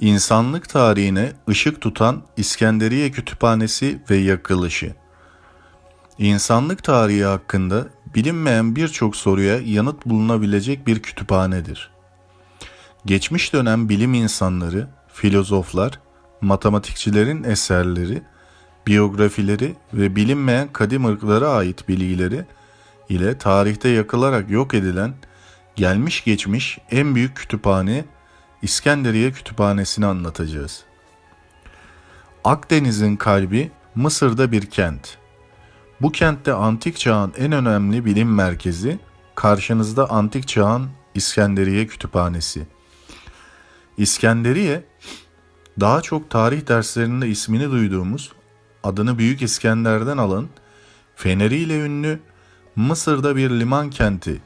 İnsanlık tarihine ışık tutan İskenderiye Kütüphanesi ve yakılışı. İnsanlık tarihi hakkında bilinmeyen birçok soruya yanıt bulunabilecek bir kütüphanedir. Geçmiş dönem bilim insanları, filozoflar, matematikçilerin eserleri, biyografileri ve bilinmeyen kadim ırklara ait bilgileri ile tarihte yakılarak yok edilen gelmiş geçmiş en büyük kütüphane İskenderiye Kütüphanesi'ni anlatacağız. Akdeniz'in kalbi Mısır'da bir kent. Bu kentte antik çağın en önemli bilim merkezi, karşınızda antik çağın İskenderiye Kütüphanesi. İskenderiye, daha çok tarih derslerinde ismini duyduğumuz, adını Büyük İskender'den alan, feneriyle ünlü Mısır'da bir liman kenti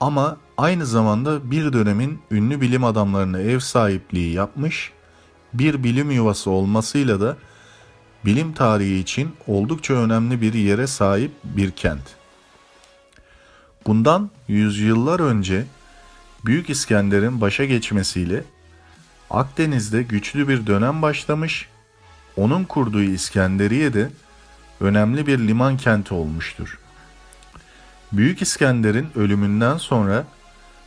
ama aynı zamanda bir dönemin ünlü bilim adamlarına ev sahipliği yapmış, bir bilim yuvası olmasıyla da bilim tarihi için oldukça önemli bir yere sahip bir kent. Bundan yüzyıllar önce Büyük İskender'in başa geçmesiyle Akdeniz'de güçlü bir dönem başlamış, onun kurduğu İskenderiye de önemli bir liman kenti olmuştur. Büyük İskender'in ölümünden sonra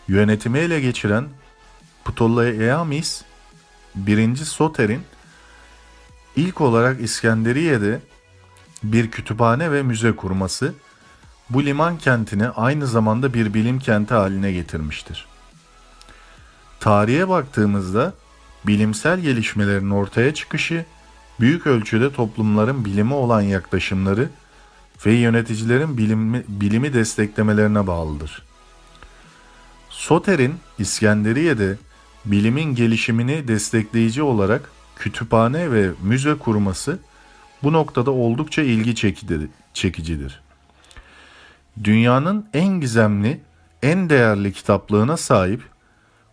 yönetimi ele geçiren Ptolemeis 1. Soter'in ilk olarak İskenderiye'de bir kütüphane ve müze kurması bu liman kentini aynı zamanda bir bilim kenti haline getirmiştir. Tarihe baktığımızda bilimsel gelişmelerin ortaya çıkışı büyük ölçüde toplumların bilime olan yaklaşımları ve yöneticilerin bilimi, bilimi desteklemelerine bağlıdır. Soter'in İskenderiye'de bilimin gelişimini destekleyici olarak kütüphane ve müze kurması bu noktada oldukça ilgi çekicidir. Dünyanın en gizemli, en değerli kitaplığına sahip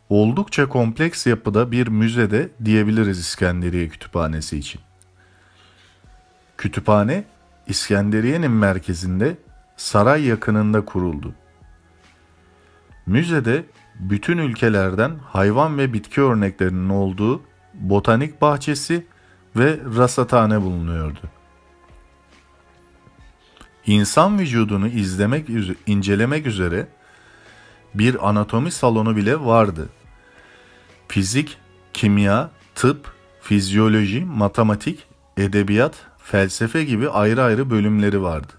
oldukça kompleks yapıda bir müzede diyebiliriz İskenderiye Kütüphanesi için. Kütüphane İskenderiye'nin merkezinde saray yakınında kuruldu. Müzede bütün ülkelerden hayvan ve bitki örneklerinin olduğu botanik bahçesi ve rasathane bulunuyordu. İnsan vücudunu izlemek, incelemek üzere bir anatomi salonu bile vardı. Fizik, kimya, tıp, fizyoloji, matematik, edebiyat, felsefe gibi ayrı ayrı bölümleri vardı.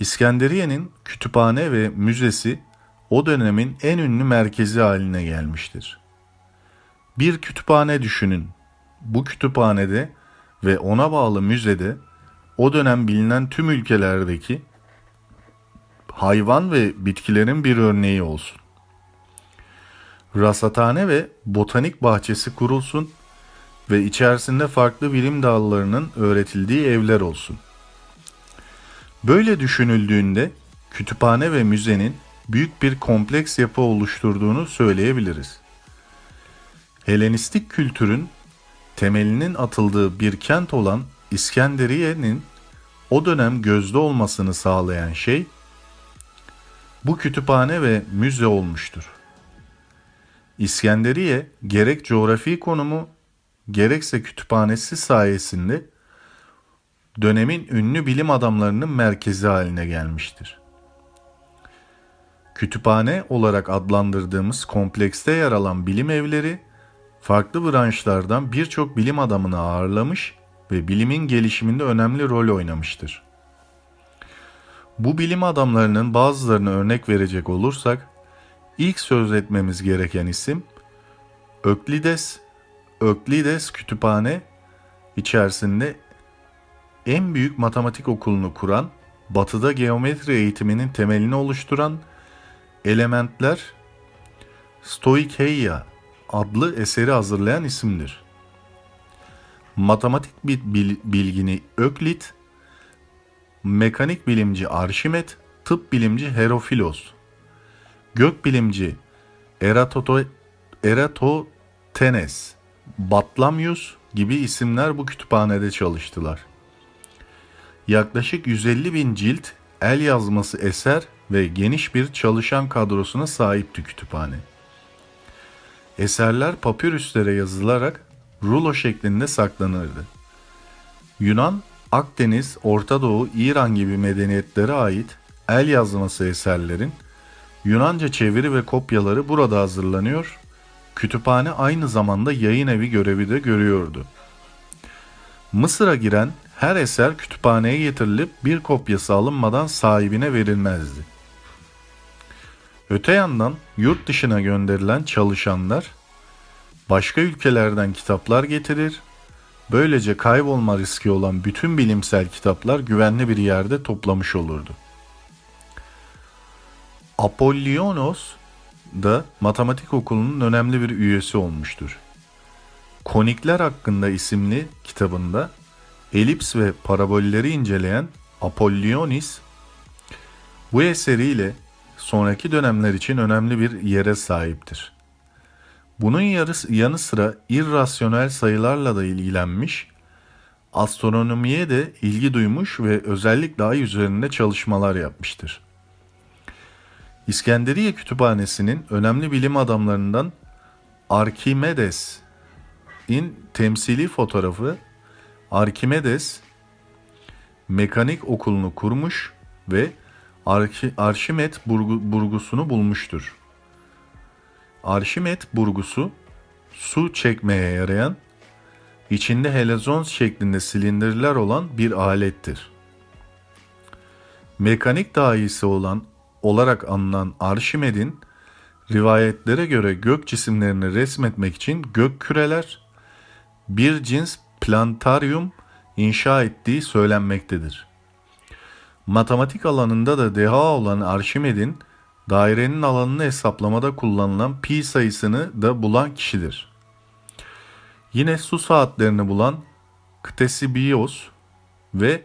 İskenderiye'nin kütüphane ve müzesi o dönemin en ünlü merkezi haline gelmiştir. Bir kütüphane düşünün. Bu kütüphanede ve ona bağlı müzede o dönem bilinen tüm ülkelerdeki hayvan ve bitkilerin bir örneği olsun. Rasathane ve botanik bahçesi kurulsun ve içerisinde farklı bilim dallarının öğretildiği evler olsun. Böyle düşünüldüğünde kütüphane ve müzenin büyük bir kompleks yapı oluşturduğunu söyleyebiliriz. Helenistik kültürün temelinin atıldığı bir kent olan İskenderiye'nin o dönem gözde olmasını sağlayan şey bu kütüphane ve müze olmuştur. İskenderiye gerek coğrafi konumu gerekse kütüphanesi sayesinde dönemin ünlü bilim adamlarının merkezi haline gelmiştir. Kütüphane olarak adlandırdığımız komplekste yer alan bilim evleri farklı branşlardan birçok bilim adamını ağırlamış ve bilimin gelişiminde önemli rol oynamıştır. Bu bilim adamlarının bazılarını örnek verecek olursak ilk söz etmemiz gereken isim Öklides Öklides Kütüphane içerisinde en büyük matematik okulunu kuran, batıda geometri eğitiminin temelini oluşturan Elementler Stoikeia adlı eseri hazırlayan isimdir. Matematik bilgini Öklit, mekanik bilimci Arşimet, tıp bilimci Herofilos, gök bilimci Eratosthenes, Batlamyus gibi isimler bu kütüphanede çalıştılar. Yaklaşık 150 bin cilt el yazması eser ve geniş bir çalışan kadrosuna sahipti kütüphane. Eserler papirüslere yazılarak rulo şeklinde saklanırdı. Yunan, Akdeniz, Orta Doğu, İran gibi medeniyetlere ait el yazması eserlerin Yunanca çeviri ve kopyaları burada hazırlanıyor. Kütüphane aynı zamanda yayın evi görevi de görüyordu. Mısır'a giren her eser kütüphaneye getirilip bir kopyası alınmadan sahibine verilmezdi. Öte yandan yurt dışına gönderilen çalışanlar başka ülkelerden kitaplar getirir. Böylece kaybolma riski olan bütün bilimsel kitaplar güvenli bir yerde toplamış olurdu. Apollionos da matematik okulunun önemli bir üyesi olmuştur. Konikler hakkında isimli kitabında elips ve parabolleri inceleyen Apollionis bu eseriyle sonraki dönemler için önemli bir yere sahiptir. Bunun yanı sıra irrasyonel sayılarla da ilgilenmiş, astronomiye de ilgi duymuş ve özellikle ay üzerinde çalışmalar yapmıştır. İskenderiye Kütüphanesi'nin önemli bilim adamlarından Arkimedes'in temsili fotoğrafı Arkimedes mekanik okulunu kurmuş ve Arşimet burgu, burgusunu bulmuştur. Arşimet burgusu su çekmeye yarayan, içinde helezon şeklinde silindirler olan bir alettir. Mekanik dahisi olan olarak anılan Arşimed'in rivayetlere göre gök cisimlerini resmetmek için gök küreler, bir cins plantaryum inşa ettiği söylenmektedir. Matematik alanında da deha olan Arşimed'in dairenin alanını hesaplamada kullanılan pi sayısını da bulan kişidir. Yine su saatlerini bulan Ktesibios ve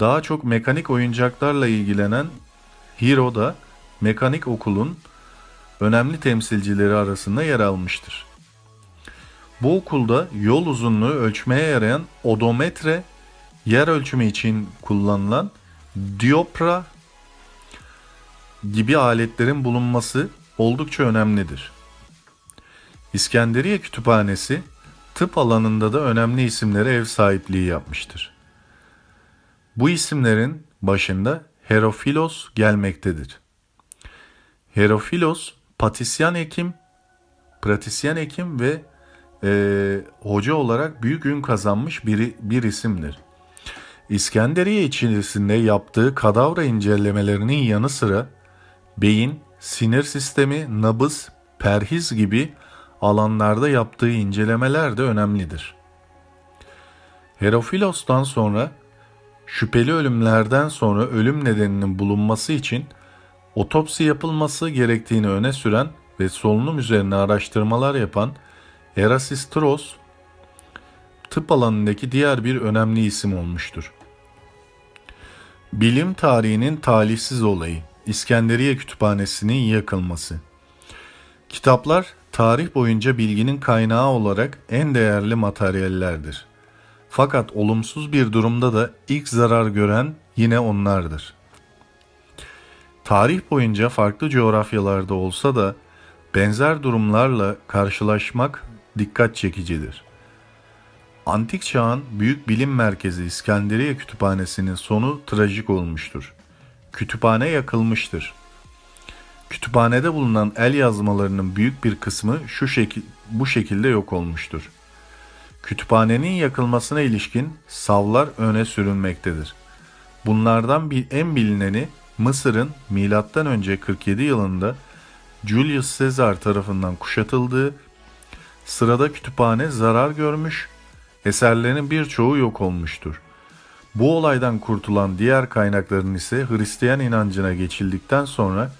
daha çok mekanik oyuncaklarla ilgilenen Hiro da mekanik okulun önemli temsilcileri arasında yer almıştır. Bu okulda yol uzunluğu ölçmeye yarayan odometre, yer ölçümü için kullanılan diopra gibi aletlerin bulunması oldukça önemlidir. İskenderiye Kütüphanesi tıp alanında da önemli isimlere ev sahipliği yapmıştır. Bu isimlerin başında Herofilos gelmektedir. Herofilos patisyen hekim, pratisyen hekim ve e, hoca olarak büyük ün kazanmış bir, bir isimdir. İskenderiye içerisinde yaptığı kadavra incelemelerinin yanı sıra beyin, sinir sistemi, nabız, perhiz gibi alanlarda yaptığı incelemeler de önemlidir. Herofilos'tan sonra şüpheli ölümlerden sonra ölüm nedeninin bulunması için otopsi yapılması gerektiğini öne süren ve solunum üzerine araştırmalar yapan Erasistros tıp alanındaki diğer bir önemli isim olmuştur. Bilim tarihinin talihsiz olayı İskenderiye Kütüphanesi'nin yakılması. Kitaplar tarih boyunca bilginin kaynağı olarak en değerli materyallerdir. Fakat olumsuz bir durumda da ilk zarar gören yine onlardır. Tarih boyunca farklı coğrafyalarda olsa da benzer durumlarla karşılaşmak dikkat çekicidir. Antik çağın büyük bilim merkezi İskenderiye Kütüphanesi'nin sonu trajik olmuştur. Kütüphane yakılmıştır. Kütüphanede bulunan el yazmalarının büyük bir kısmı şu şekil bu şekilde yok olmuştur. Kütüphanenin yakılmasına ilişkin savlar öne sürülmektedir. Bunlardan bir en bilineni Mısır'ın M.Ö. 47 yılında Julius Caesar tarafından kuşatıldığı sırada kütüphane zarar görmüş, eserlerin birçoğu yok olmuştur. Bu olaydan kurtulan diğer kaynakların ise Hristiyan inancına geçildikten sonra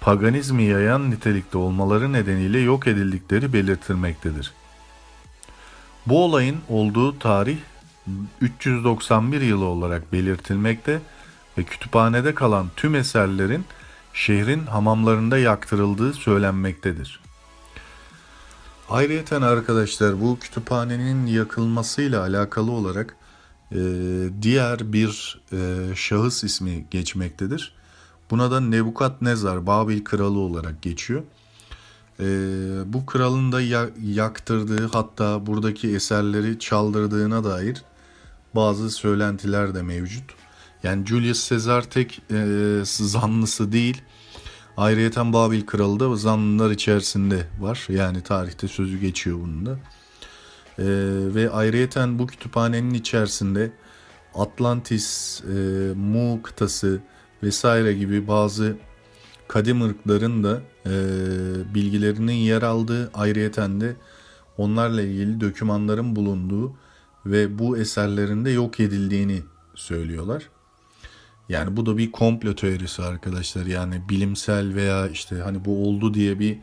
paganizmi yayan nitelikte olmaları nedeniyle yok edildikleri belirtilmektedir. Bu olayın olduğu tarih 391 yılı olarak belirtilmekte ve kütüphanede kalan tüm eserlerin şehrin hamamlarında yaktırıldığı söylenmektedir. Ayrıca arkadaşlar bu kütüphanenin yakılmasıyla alakalı olarak e, diğer bir e, şahıs ismi geçmektedir. Buna da Nebukadnezar, Babil kralı olarak geçiyor. Ee, bu kralın da ya- yaktırdığı hatta buradaki eserleri çaldırdığına dair bazı söylentiler de mevcut. Yani Julius Caesar tek e, zanlısı değil. Ayrıyeten Babil Kralı da zanlılar içerisinde var. Yani tarihte sözü geçiyor bunun da. Ee, ve ayrıyeten bu kütüphanenin içerisinde Atlantis, e, Mu kıtası vesaire gibi bazı kadim ırkların da e, bilgilerinin yer aldığı ayrıyeten de onlarla ilgili dokümanların bulunduğu ve bu eserlerinde yok edildiğini söylüyorlar. Yani bu da bir komplo teorisi arkadaşlar. Yani bilimsel veya işte hani bu oldu diye bir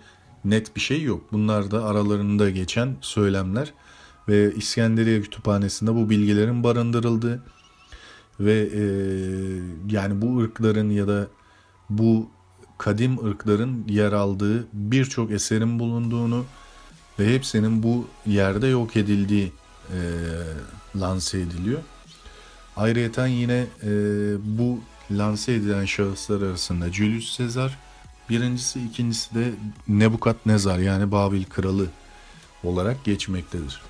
net bir şey yok. Bunlar da aralarında geçen söylemler ve İskenderiye Kütüphanesi'nde bu bilgilerin barındırıldığı ve e, yani bu ırkların ya da bu kadim ırkların yer aldığı birçok eserin bulunduğunu ve hepsinin bu yerde yok edildiği e, lanse ediliyor. Ayrıyeten yine e, bu lanse edilen şahıslar arasında Julius Caesar birincisi, ikincisi de Nebukadnezar yani Babil kralı olarak geçmektedir.